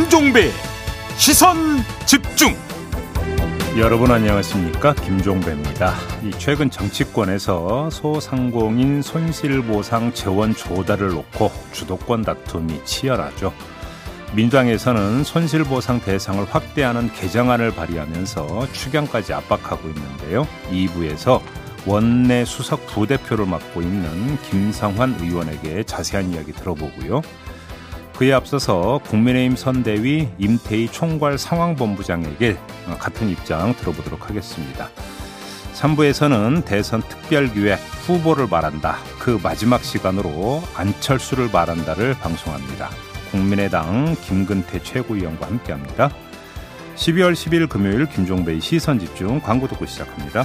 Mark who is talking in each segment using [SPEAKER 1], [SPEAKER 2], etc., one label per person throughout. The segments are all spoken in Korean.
[SPEAKER 1] 김종배 시선 집중. 여러분 안녕하십니까? 김종배입니다. 이 최근 정치권에서 소상공인 손실보상 재원 조달을 놓고 주도권 다툼이 치열하죠. 민주당에서는 손실보상 대상을 확대하는 개정안을 발의하면서 추경까지 압박하고 있는데요. 2부에서 원내 수석 부대표를 맡고 있는 김상환 의원에게 자세한 이야기 들어보고요. 그에 앞서서 국민의힘 선대위 임태희 총괄 상황본부장에게 같은 입장 들어보도록 하겠습니다. 3부에서는 대선 특별기획 후보를 말한다. 그 마지막 시간으로 안철수를 말한다를 방송합니다. 국민의당 김근태 최고위원과 함께합니다. 12월 10일 금요일 김종배의 시선집중 광고 듣고 시작합니다.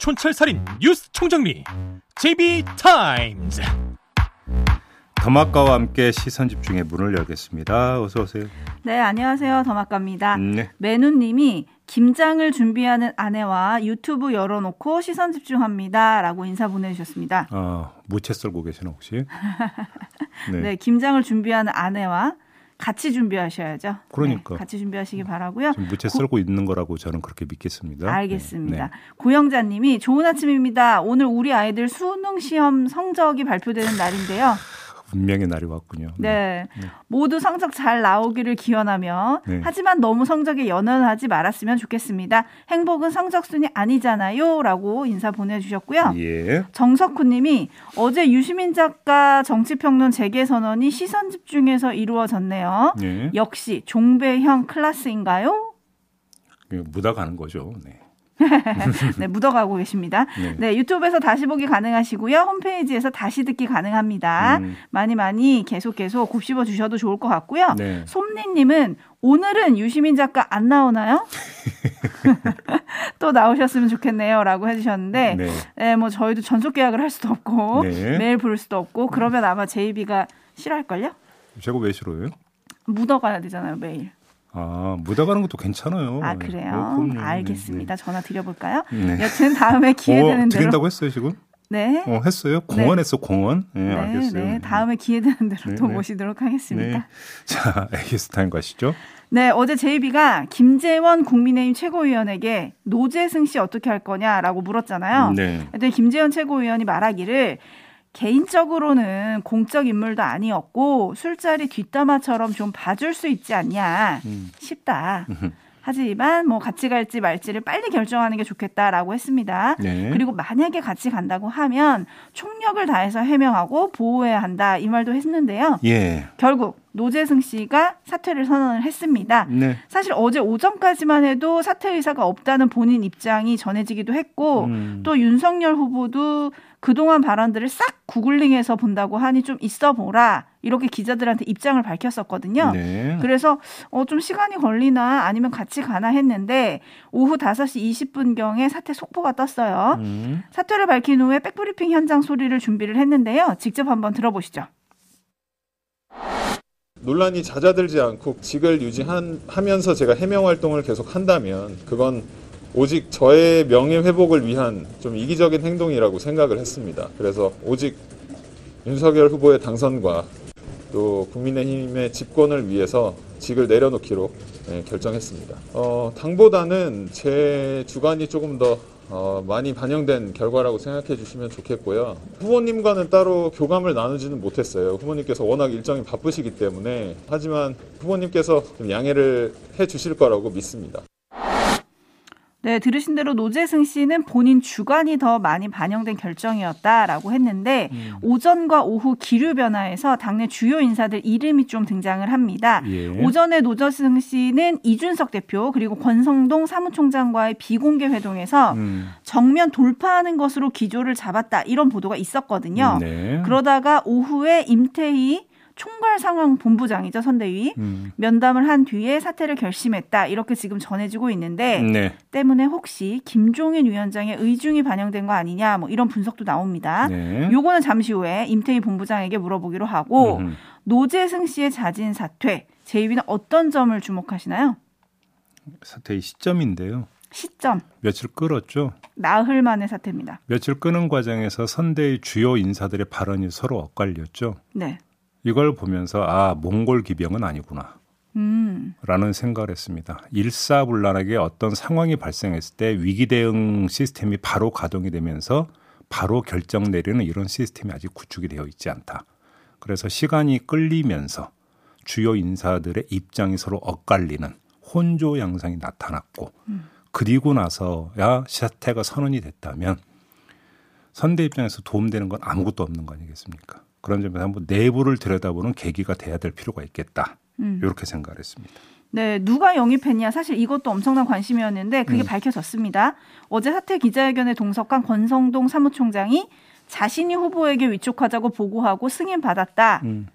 [SPEAKER 2] 촌철살인 뉴스 총정리 JB타임즈.
[SPEAKER 1] 더마카와 함께 시선 집중의 문을 열겠습니다. 어서 오세요.
[SPEAKER 3] 네, 안녕하세요. 더마카입니다.
[SPEAKER 1] 네.
[SPEAKER 3] 매누님이 김장을 준비하는 아내와 유튜브 열어놓고 시선 집중합니다라고 인사 보내주셨습니다.
[SPEAKER 1] 어, 무채 썰고 계시나 혹시?
[SPEAKER 3] 네. 네, 김장을 준비하는 아내와 같이 준비하셔야죠.
[SPEAKER 1] 그러니까
[SPEAKER 3] 네, 같이 준비하시기 바라고요.
[SPEAKER 1] 무채 썰고 고... 있는 거라고 저는 그렇게 믿겠습니다.
[SPEAKER 3] 알겠습니다. 네. 고영자님이 좋은 아침입니다. 오늘 우리 아이들 수능 시험 성적이 발표되는 날인데요.
[SPEAKER 1] 운명의 날이 왔군요.
[SPEAKER 3] 네. 네. 모두 성적 잘 나오기를 기원하며 네. 하지만 너무 성적에 연연하지 말았으면 좋겠습니다. 행복은 성적순이 아니잖아요. 라고 인사 보내주셨고요.
[SPEAKER 1] 예.
[SPEAKER 3] 정석훈 님이 어제 유시민 작가 정치평론 재개선언이 시선 집중해서 이루어졌네요. 예. 역시 종배형 클라스인가요?
[SPEAKER 1] 묻어가는 거죠. 네.
[SPEAKER 3] 네, 묻어가고 계십니다. 네. 네. 유튜브에서 다시 보기 가능하시고요. 홈페이지에서 다시 듣기 가능합니다. 음. 많이 많이 계속 계속 곱씹어 주셔도 좋을 것 같고요. 네. 솜니님은 오늘은 유시민 작가 안 나오나요? 또 나오셨으면 좋겠네요. 라고 해주셨는데, 네. 네. 뭐 저희도 전속 계약을 할 수도 없고, 네. 매일 부를 수도 없고, 그러면 아마 제이비가 싫어할걸요?
[SPEAKER 1] 제가 왜 싫어요?
[SPEAKER 3] 묻어가야 되잖아요, 매일.
[SPEAKER 1] 아, 묻어가는 것도 괜찮아요.
[SPEAKER 3] 아, 그래요? 네, 알겠습니다. 네. 전화 드려볼까요? 네. 여튼 다음에 기회 되는
[SPEAKER 1] 대로. 드린다고 했어요, 지금?
[SPEAKER 3] 네.
[SPEAKER 1] 어, 했어요? 공언 네. 했어, 공언? 네,
[SPEAKER 3] 네,
[SPEAKER 1] 알겠어요. 네,
[SPEAKER 3] 다음에 기회 되는 대로 또 모시도록 하겠습니다.
[SPEAKER 1] 자, 에이스 타임 가시죠.
[SPEAKER 3] 네, 어제 제이비가 김재원 국민의힘 최고위원에게 노재승 씨 어떻게 할 거냐라고 물었잖아요. 네. 그랬더니 김재원 최고위원이 말하기를 개인적으로는 공적 인물도 아니었고 술자리 뒷담화처럼 좀 봐줄 수 있지 않냐 음. 싶다. 하지만 뭐 같이 갈지 말지를 빨리 결정하는 게 좋겠다라고 했습니다. 네. 그리고 만약에 같이 간다고 하면 총력을 다해서 해명하고 보호해야 한다 이 말도 했는데요.
[SPEAKER 1] 예.
[SPEAKER 3] 결국 노재승 씨가 사퇴를 선언을 했습니다. 네. 사실 어제 오전까지만 해도 사퇴 의사가 없다는 본인 입장이 전해지기도 했고 음. 또 윤석열 후보도 그동안 발언들을 싹 구글링해서 본다고 하니 좀 있어 보라. 이렇게 기자들한테 입장을 밝혔었거든요. 네. 그래서 어, 좀 시간이 걸리나 아니면 같이 가나 했는데 오후 5시 20분경에 사퇴 속보가 떴어요. 음. 사퇴를 밝힌 후에 백브리핑 현장 소리를 준비를 했는데요. 직접 한번 들어보시죠.
[SPEAKER 4] 논란이 잦아들지 않고 직을 유지하면서 제가 해명 활동을 계속 한다면 그건 오직 저의 명예 회복을 위한 좀 이기적인 행동이라고 생각을 했습니다. 그래서 오직 윤석열 후보의 당선과 또 국민의힘의 집권을 위해서 직을 내려놓기로 네, 결정했습니다. 어, 당보다는 제 주관이 조금 더 어, 많이 반영된 결과라고 생각해 주시면 좋겠고요. 후보님과는 따로 교감을 나누지는 못했어요. 후보님께서 워낙 일정이 바쁘시기 때문에 하지만 후보님께서 좀 양해를 해 주실 거라고 믿습니다.
[SPEAKER 3] 네, 들으신 대로 노재승 씨는 본인 주관이 더 많이 반영된 결정이었다라고 했는데 음. 오전과 오후 기류 변화에서 당내 주요 인사들 이름이 좀 등장을 합니다. 예. 오전에 노재승 씨는 이준석 대표 그리고 권성동 사무총장과의 비공개 회동에서 음. 정면 돌파하는 것으로 기조를 잡았다 이런 보도가 있었거든요. 네. 그러다가 오후에 임태희 총괄 상황 본부장이죠 선대위 음. 면담을 한 뒤에 사퇴를 결심했다 이렇게 지금 전해지고 있는데 네. 때문에 혹시 김종인 위원장의 의중이 반영된 거 아니냐 뭐 이런 분석도 나옵니다. 네. 요거는 잠시 후에 임태희 본부장에게 물어보기로 하고 음. 노재승 씨의 자진 사퇴 제이비는 어떤 점을 주목하시나요?
[SPEAKER 1] 사퇴의 시점인데요.
[SPEAKER 3] 시점.
[SPEAKER 1] 며칠 끌었죠.
[SPEAKER 3] 나흘 만의 사태입니다.
[SPEAKER 1] 며칠 끄는 과정에서 선대의 주요 인사들의 발언이 서로 엇갈렸죠. 네. 이걸 보면서 아 몽골 기병은 아니구나. 음. 라는 생각을 했습니다. 일사불란하게 어떤 상황이 발생했을 때 위기 대응 시스템이 바로 가동이 되면서 바로 결정 내리는 이런 시스템이 아직 구축이 되어 있지 않다. 그래서 시간이 끌리면서 주요 인사들의 입장이 서로 엇갈리는 혼조 양상이 나타났고 음. 그리고 나서야 사태가 선언이 됐다면 선대 입장에서 도움되는 건 아무것도 없는 거 아니겠습니까? 그런 점에서 한번 내부를 들여다보는 계기가 돼야 될 필요가 있겠다. 음. 이렇게 생각을 했습니다.
[SPEAKER 3] 네, 누가 영입했냐 사실 이것도 엄청난 관심이었는데 그게 음. 밝혀졌습니다. 어제 사태 기자회견에 동석한 권성동 사무총장이 자신이 후보에게 위촉하자고 보고하고 승인 받았다. 음.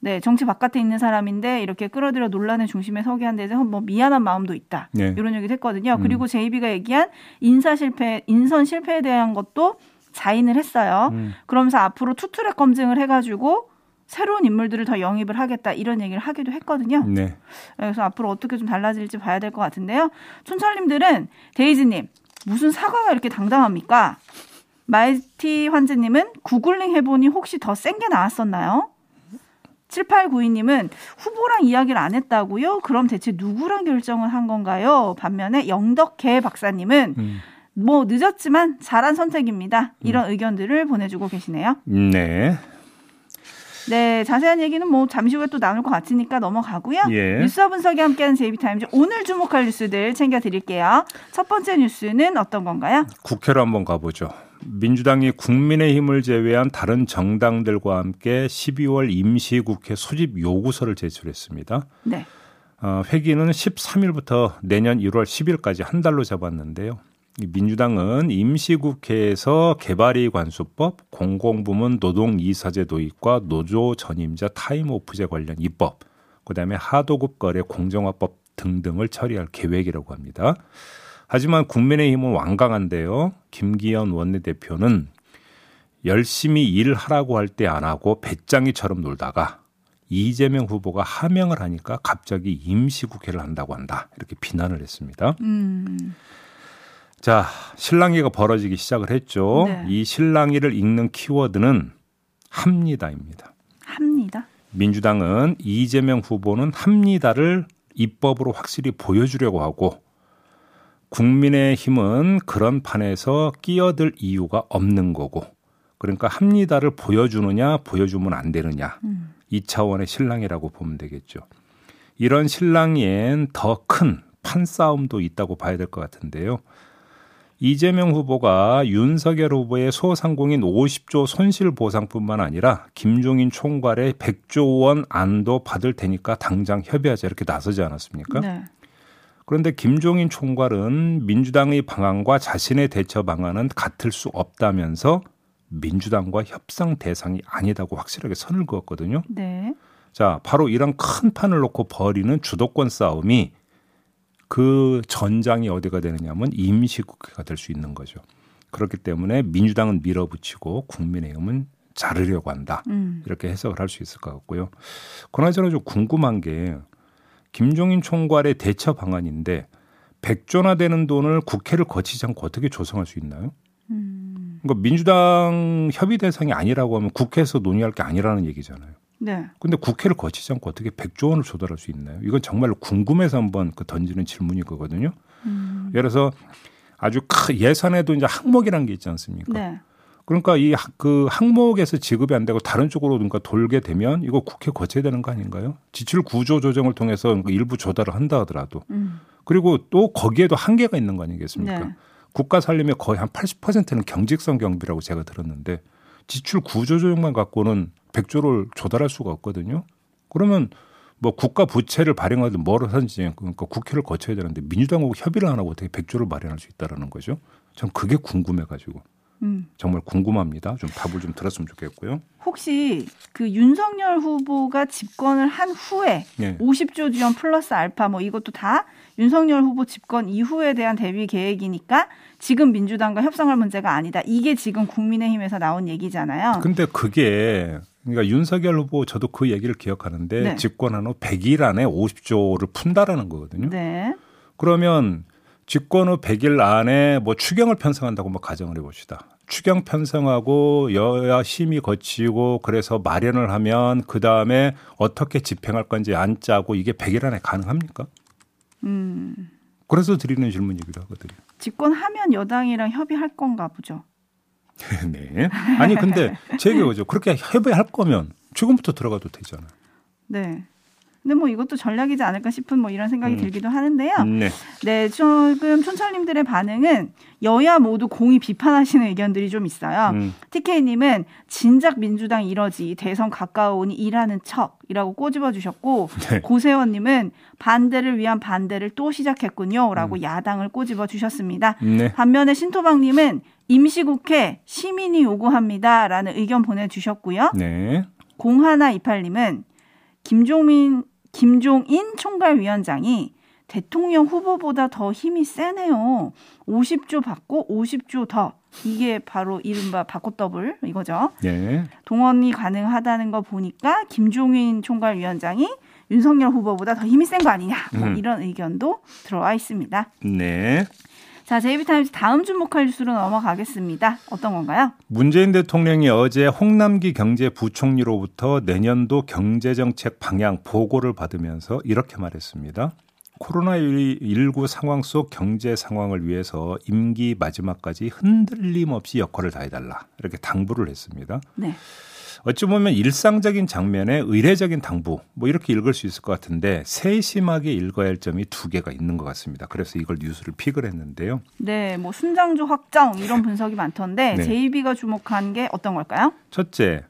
[SPEAKER 3] 네, 정치 바깥에 있는 사람인데 이렇게 끌어들여 논란의 중심에 서게 한 데서 뭐 미안한 마음도 있다. 네. 이런 얘기를 했거든요. 음. 그리고 제이비가 얘기한 인사 실패, 인선 실패에 대한 것도 자인을 했어요. 음. 그러면서 앞으로 투트랙 검증을 해가지고 새로운 인물들을 더 영입을 하겠다 이런 얘기를 하기도 했거든요. 네. 그래서 앞으로 어떻게 좀 달라질지 봐야 될 것 같은데요. 촌철님들은 데이지님 무슨 사과가 이렇게 당당합니까? 마이티 환즈님은 구글링 해보니 혹시 더 센 게 나왔었나요? 7892님은 후보랑 이야기를 안 했다고요? 그럼 대체 누구랑 결정을 한 건가요? 반면에 영덕계 박사님은 음. 뭐 늦었지만 잘한 선택입니다. 이런 음. 의견들을 보내주고 계시네요.
[SPEAKER 1] 네.
[SPEAKER 3] 네, 자세한 얘기는 뭐 잠시 후에 또 나눌 것 같으니까 넘어가고요. 예. 뉴스와 분석이 함께하는 제이비타임즈 오늘 주목할 뉴스들 챙겨드릴게요. 첫 번째 뉴스는 어떤 건가요?
[SPEAKER 1] 국회로 한번 가보죠. 민주당이 국민의힘을 제외한 다른 정당들과 함께 12월 임시국회 소집 요구서를 제출했습니다. 네. 어, 회기는 13일부터 내년 1월 10일까지 한 달로 잡았는데요. 민주당은 임시국회에서 개발이 관수법, 공공부문 노동이사제 도입과 노조 전임자 타임오프제 관련 입법, 그다음에 하도급 거래 공정화법 등등을 처리할 계획이라고 합니다. 하지만 국민의힘은 완강한데요. 김기현 원내대표는 열심히 일하라고 할 때 안 하고 배짱이처럼 놀다가 이재명 후보가 하명을 하니까 갑자기 임시국회를 한다고 한다. 이렇게 비난을 했습니다. 음. 자, 신랑이가 벌어지기 시작을 했죠. 네. 이 신랑이를 읽는 키워드는 합니다입니다.
[SPEAKER 3] 합니다.
[SPEAKER 1] 민주당은 이재명 후보는 합니다를 입법으로 확실히 보여주려고 하고 국민의힘은 그런 판에서 끼어들 이유가 없는 거고 그러니까 합니다를 보여주느냐 보여주면 안 되느냐 음. 이 차원의 신랑이라고 보면 되겠죠. 이런 신랑이엔 더 큰 판싸움도 있다고 봐야 될 것 같은데요. 이재명 후보가 윤석열 후보의 소상공인 50조 손실 보상뿐만 아니라 김종인 총괄의 100조 원 안도 받을 테니까 당장 협의하자 이렇게 나서지 않았습니까? 네. 그런데 김종인 총괄은 민주당의 방안과 자신의 대처 방안은 같을 수 없다면서 민주당과 협상 대상이 아니다고 확실하게 선을 그었거든요. 네. 자, 바로 이런 큰 판을 놓고 벌이는 주도권 싸움이 그 전장이 어디가 되느냐면 임시국회가 될 수 있는 거죠. 그렇기 때문에 민주당은 밀어붙이고 국민의힘은 자르려고 한다. 음. 이렇게 해석을 할 수 있을 것 같고요. 그나저나 좀 궁금한 게 김종인 총괄의 대처 방안인데 100조나 되는 돈을 국회를 거치지 않고 어떻게 조성할 수 있나요? 음. 그러니까 민주당 협의 대상이 아니라고 하면 국회에서 논의할 게 아니라는 얘기잖아요. 네. 근데 국회를 거치지 않고 어떻게 100조 원을 조달할 수 있나요? 이건 정말로 궁금해서 한번 그 던지는 질문이거든요. 음. 예를 들어서 아주 큰 예산에도 이제 항목이라는 게 있지 않습니까? 네. 그러니까 이 그 항목에서 지급이 안 되고 다른 쪽으로 그러니까 돌게 되면 이거 국회 거쳐야 되는 거 아닌가요? 지출 구조 조정을 통해서 일부 조달을 한다 하더라도 음. 그리고 또 거기에도 한계가 있는 거 아니겠습니까? 네. 국가 살림의 거의 한 80%는 경직성 경비라고 제가 들었는데 지출 구조 조정만 갖고는 100조를 조달할 수가 없거든요. 그러면 뭐 국가 부채를 발행하든 뭐를 하든지 그러니까 국회를 거쳐야 되는데 민주당하고 협의를 안 하고 어떻게 100조를 마련할 수 있다라는 거죠. 전 그게 궁금해 가지고. 음. 정말 궁금합니다. 좀 답을 좀 들었으면 좋겠고요.
[SPEAKER 3] 혹시 그 윤석열 후보가 집권을 한 후에 네. 50조 지원 플러스 알파 뭐 이것도 다 윤석열 후보 집권 이후에 대한 대비 계획이니까 지금 민주당과 협상할 문제가 아니다. 이게 지금 국민의힘에서 나온 얘기잖아요.
[SPEAKER 1] 근데 그게 그러니까 윤석열 후보 저도 그 얘기를 기억하는데 네. 집권한 후 100일 안에 50조를 푼다라는 거거든요. 네. 그러면 집권 후 100일 안에 뭐 추경을 편성한다고 뭐 가정을 해봅시다. 추경 편성하고 여야 심의 거치고 그래서 마련을 하면 그 다음에 어떻게 집행할 건지 안 짜고 이게 100일 안에 가능합니까? 음. 그래서 드리는 질문이기도 하거든요.
[SPEAKER 3] 집권하면 여당이랑 협의할 건가 보죠.
[SPEAKER 1] 네. 아니 근데 제 얘기죠. 그렇게 협의할 거면 지금부터 들어가도 되잖아요.
[SPEAKER 3] 네. 근데 뭐 이것도 전략이지 않을까 싶은 뭐 이런 생각이 음. 들기도 하는데요. 네. 네, 지금 촌철님들의 반응은 여야 모두 공이 비판하시는 의견들이 좀 있어요. 음. TK님은 진작 민주당 이러지 대선 가까우니 일하는 척이라고 꼬집어 주셨고 네. 고세원님은 반대를 위한 반대를 또 시작했군요라고 음. 야당을 꼬집어 주셨습니다. 네. 반면에 신토방님은 임시국회 시민이 요구합니다라는 의견 보내주셨고요. 네. 공하나 이팔님은 김종민 김종인 총괄위원장이 대통령 후보보다 더 힘이 세네요. 50조 받고 50조 더. 이게 바로 이른바 바꿔 더블 이거죠. 네. 동원이 가능하다는 거 보니까 김종인 총괄위원장이 윤석열 후보보다 더 힘이 센 거 아니냐. 뭐 음. 이런 의견도 들어와 있습니다. 네. 자, 제이비타임즈 다음 주목할 뉴스로 넘어가겠습니다. 어떤 건가요?
[SPEAKER 1] 문재인 대통령이 어제 홍남기 경제부총리로부터 내년도 경제정책 방향 보고를 받으면서 이렇게 말했습니다. 코로나19 상황 속 경제 상황을 위해서 임기 마지막까지 흔들림 없이 역할을 다해달라. 이렇게 당부를 했습니다. 네. 어찌 보면 일상적인 장면에 의례적인 당부 뭐 이렇게 읽을 수 있을 것 같은데 세심하게 읽어야 할 점이 두 개가 있는 것 같습니다. 그래서 이걸 뉴스를 픽을 했는데요.
[SPEAKER 3] 네, 뭐 순장조 확정 이런 분석이 많던데 네. JB가 주목한 게 어떤 걸까요?
[SPEAKER 1] 첫째,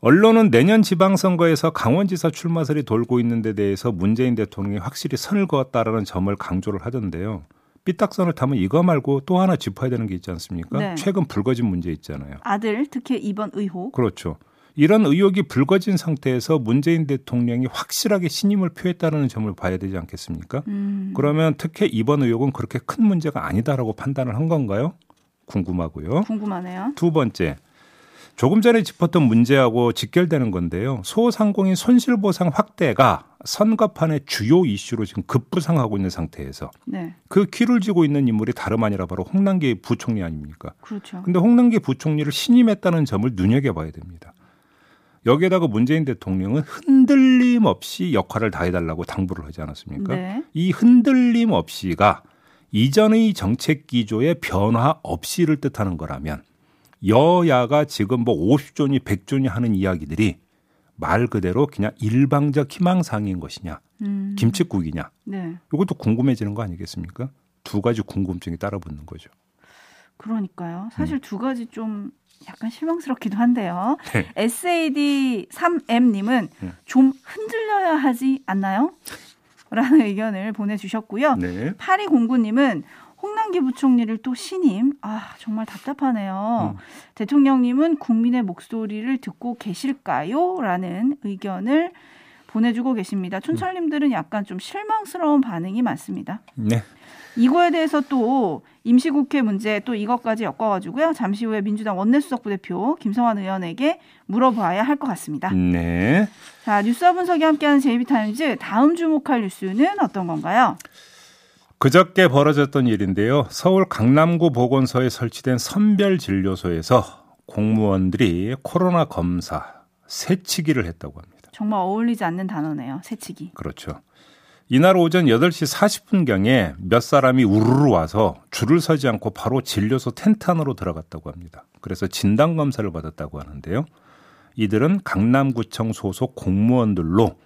[SPEAKER 1] 언론은 내년 지방선거에서 강원지사 출마설이 돌고 있는 데 대해서 문재인 대통령이 확실히 선을 그었다라는 점을 강조를 하던데요. 삐딱선을 타면 이거 말고 또 하나 짚어야 되는 게 있지 않습니까? 네. 최근 불거진 문제 있잖아요.
[SPEAKER 3] 아들 특히 이번 의혹.
[SPEAKER 1] 그렇죠. 이런 의혹이 불거진 상태에서 문재인 대통령이 확실하게 신임을 표했다는 점을 봐야 되지 않겠습니까? 음. 그러면 특히 이번 의혹은 그렇게 큰 문제가 아니다라고 판단을 한 건가요? 궁금하고요.
[SPEAKER 3] 궁금하네요.
[SPEAKER 1] 두 번째. 조금 전에 짚었던 문제하고 직결되는 건데요. 소상공인 손실보상 확대가 선거판의 주요 이슈로 지금 급부상하고 있는 상태에서 네. 그 키를 쥐고 있는 인물이 다름 아니라 바로 홍남기 부총리 아닙니까?
[SPEAKER 3] 그렇죠.
[SPEAKER 1] 근데 홍남기 부총리를 신임했다는 점을 눈여겨봐야 됩니다. 여기에다가 문재인 대통령은 흔들림 없이 역할을 다해달라고 당부를 하지 않았습니까? 네. 이 흔들림 없이가 이전의 정책 기조의 변화 없이를 뜻하는 거라면 여야가 지금 뭐 50조니 100조니 하는 이야기들이 말 그대로 그냥 일방적 희망상인 것이냐, 음. 김치국이냐, 네. 이것도 궁금해지는 거 아니겠습니까? 두 가지 궁금증이 따라 붙는 거죠.
[SPEAKER 3] 그러니까요. 사실 음. 두 가지 좀 약간 실망스럽기도 한데요. 네. SAD3M님은 네. 좀 흔들려야 하지 않나요? 라는 의견을 보내주셨고요. 네. 8209님은 홍남기 부총리를 또 신임. 아, 정말 답답하네요. 음. 대통령님은 국민의 목소리를 듣고 계실까요? 라는 의견을 보내주고 계십니다. 촌철님들은 약간 좀 실망스러운 반응이 많습니다. 네. 이거에 대해서 또 임시국회 문제 또 이것까지 엮어가지고요. 잠시 후에 민주당 원내수석 부대표 김성환 의원에게 물어봐야 할 것 같습니다. 네. 자 뉴스와 분석이 함께하는 제이비타임즈 다음 주목할 뉴스는 어떤 건가요?
[SPEAKER 1] 그저께 벌어졌던 일인데요. 서울 강남구 보건소에 설치된 선별 진료소에서 공무원들이 코로나 검사 세치기를 했다고 합니다.
[SPEAKER 3] 정말 어울리지 않는 단어네요. 세치기.
[SPEAKER 1] 그렇죠. 이날 오전 8시 40분경에 몇 사람이 우르르 와서 줄을 서지 않고 바로 진료소 텐트 안으로 들어갔다고 합니다. 그래서 진단검사를 받았다고 하는데요. 이들은 강남구청 소속 공무원들로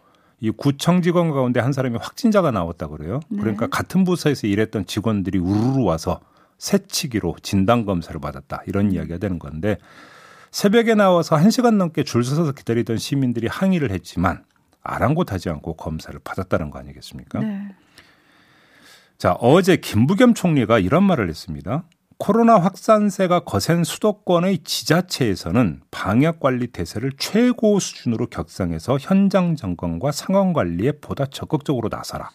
[SPEAKER 1] 이 구청 직원 가운데 한 사람이 확진자가 나왔다 그래요. 네. 그러니까 같은 부서에서 일했던 직원들이 우르르 와서 새치기로 진단 검사를 받았다 이런 음. 이야기가 되는 건데 새벽에 나와서 1시간 넘게 줄 서서 기다리던 시민들이 항의를 했지만 아랑곳하지 않고 검사를 받았다는 거 아니겠습니까? 네. 자, 어제 김부겸 총리가 이런 말을 했습니다. 코로나 확산세가 거센 수도권의 지자체에서는 방역 관리 대세를 최고 수준으로 격상해서 현장 점검과 상황 관리에 보다 적극적으로 나서라.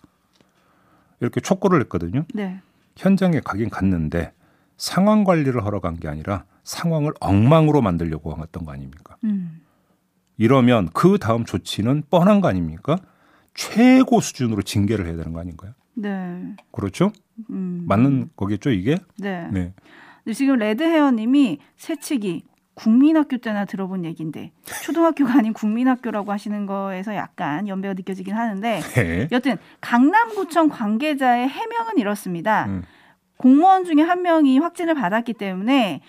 [SPEAKER 1] 이렇게 촉구를 했거든요. 네. 현장에 가긴 갔는데 상황 관리를 하러 간 게 아니라 상황을 엉망으로 만들려고 했던 거 아닙니까? 음. 이러면 그 다음 조치는 뻔한 거 아닙니까? 최고 수준으로 징계를 해야 되는 거 아닌가요? 네. 그렇죠? 음. 맞는 거겠죠, 이게?
[SPEAKER 3] 네. 네. 지금 레드헤어님이 새치기 국민학교 때나 들어본 얘기인데 초등학교가 아닌 국민학교라고 하시는 거에서 약간 연배가 느껴지긴 하는데 네. 여튼 강남구청 관계자의 해명은 이렇습니다. 음. 공무원 중에 한 명이 확진을 받았기 때문에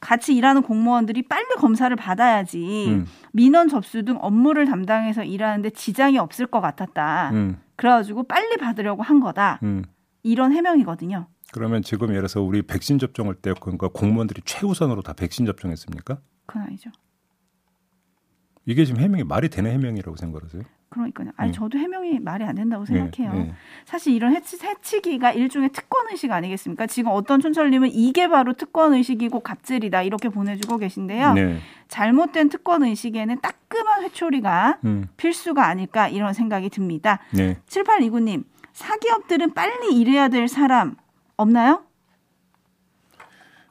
[SPEAKER 3] 같이 일하는 공무원들이 빨리 검사를 받아야지 음. 민원 접수 등 업무를 담당해서 일하는데 지장이 없을 것 같았다. 음. 그래가지고 빨리 받으려고 한 거다. 음. 이런 해명이거든요.
[SPEAKER 1] 그러면 지금 예를 들어서 우리 백신 접종할 때 그러니까 공무원들이 최우선으로 다 백신 접종했습니까?
[SPEAKER 3] 그건 아니죠.
[SPEAKER 1] 이게 지금 해명이 말이 되는 해명이라고 생각하세요?
[SPEAKER 3] 그러니까요. 아니 네. 저도 해명이 말이 안 된다고 생각해요. 네. 네. 사실 이런 해치, 해치기가 일종의 특권 의식 아니겠습니까? 지금 어떤 촌철님은 이게 바로 특권 의식이고 갑질이다 이렇게 보내주고 계신데요. 네. 잘못된 특권 의식에는 따끔한 회초리가 음. 필수가 아닐까 이런 생각이 듭니다. 네. 7829님 사기업들은 빨리 일해야 될 사람 없나요?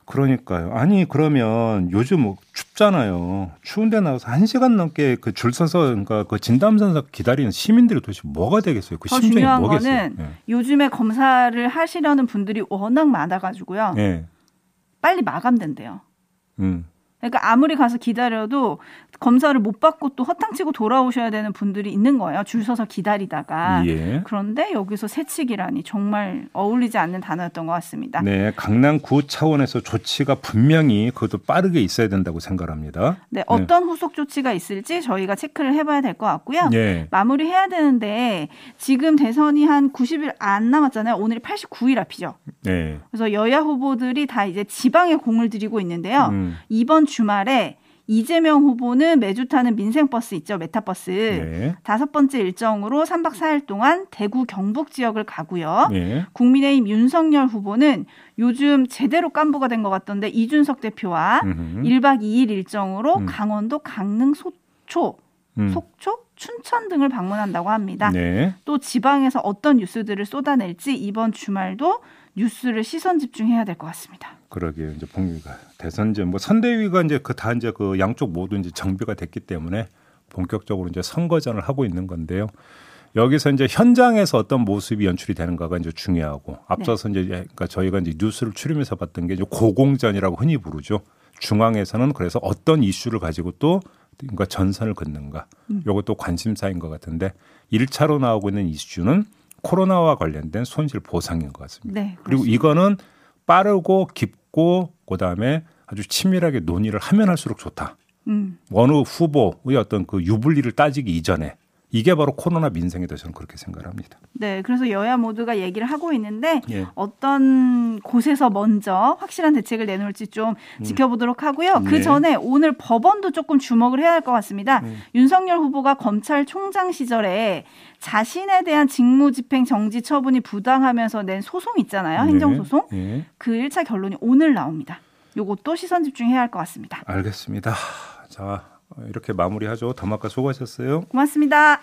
[SPEAKER 1] 그러니까요. 아니 그러면 요즘 뭐 춥잖아요. 추운데 나와서 한 시간 넘게 그 줄 서서 그러니까 그 진담선서 기다리는 시민들이 도대체 뭐가 되겠어요? 그 심정이 중요한 뭐겠어요? 거는
[SPEAKER 3] 네. 요즘에 검사를 하시려는 분들이 워낙 많아가지고요. 네. 빨리 마감된대요. 음. 그러니까 아무리 가서 기다려도 검사를 못 받고 또 허탕치고 돌아오셔야 되는 분들이 있는 거예요. 줄 서서 기다리다가. 예. 그런데 여기서 새치기라니 정말 어울리지 않는 단어였던 것 같습니다.
[SPEAKER 1] 네, 강남구 차원에서 조치가 분명히 그것도 빠르게 있어야 된다고 생각합니다.
[SPEAKER 3] 네, 네. 어떤 네. 후속 조치가 있을지 저희가 체크를 해봐야 될 것 같고요. 네. 마무리해야 되는데 지금 대선이 한 90일 안 남았잖아요. 오늘이 89일 앞이죠. 네. 그래서 여야 후보들이 다 이제 지방에 공을 들이고 있는데요. 음. 이번 주 말에 이재명 후보는 매주 타는 민생버스 있죠. 메타버스. 네. 다섯 번째 일정으로 3박 4일 동안 대구 경북 지역을 가고요. 네. 국민의힘 윤석열 후보는 요즘 제대로 깐부가 된 것 같던데 이준석 대표와 음흠. 1박 2일 일정으로 음. 강원도 강릉 소초, 음. 속초, 춘천 등을 방문한다고 합니다. 네. 또 지방에서 어떤 뉴스들을 쏟아낼지 이번 주말도 뉴스를 시선 집중해야 될 것 같습니다.
[SPEAKER 1] 그러게요. 이제 봉기가 대선제 뭐 선대위가 이제 그 다 이제 그 양쪽 모두 이제 정비가 됐기 때문에 본격적으로 이제 선거전을 하고 있는 건데요. 여기서 이제 현장에서 어떤 모습이 연출이 되는가가 이제 중요하고 앞서서 네. 이제 그러니까 저희가 이제 뉴스를 추리면서 봤던 게 이제 고공전이라고 흔히 부르죠. 중앙에서는 그래서 어떤 이슈를 가지고 또 그러니까 전선을 긋는가. 음. 요것도 관심사인 것 같은데 1차로 나오고 있는 이슈는 코로나와 관련된 손실 보상인 것 같습니다. 네, 그리고 이거는 빠르고 깊고 그다음에 아주 치밀하게 논의를 하면 할수록 좋다. 음. 어느 후보의 어떤 그 유불리를 따지기 이전에 이게 바로 코로나 민생에 대해서는 그렇게 생각을 합니다.
[SPEAKER 3] 네, 그래서 여야 모두가 얘기를 하고 있는데 예. 어떤 곳에서 먼저 확실한 대책을 내놓을지 좀 음. 지켜보도록 하고요. 그 네. 전에 오늘 법원도 조금 주목을 해야 할 것 같습니다. 음. 윤석열 후보가 검찰총장 시절에 자신에 대한 직무집행 정지 처분이 부당하면서 낸 소송 있잖아요. 네. 행정소송. 네. 그 1차 결론이 오늘 나옵니다. 요것도 시선 집중해야 할 것 같습니다.
[SPEAKER 1] 알겠습니다. 자, 이렇게 마무리하죠. 더마카 수고하셨어요.
[SPEAKER 3] 고맙습니다.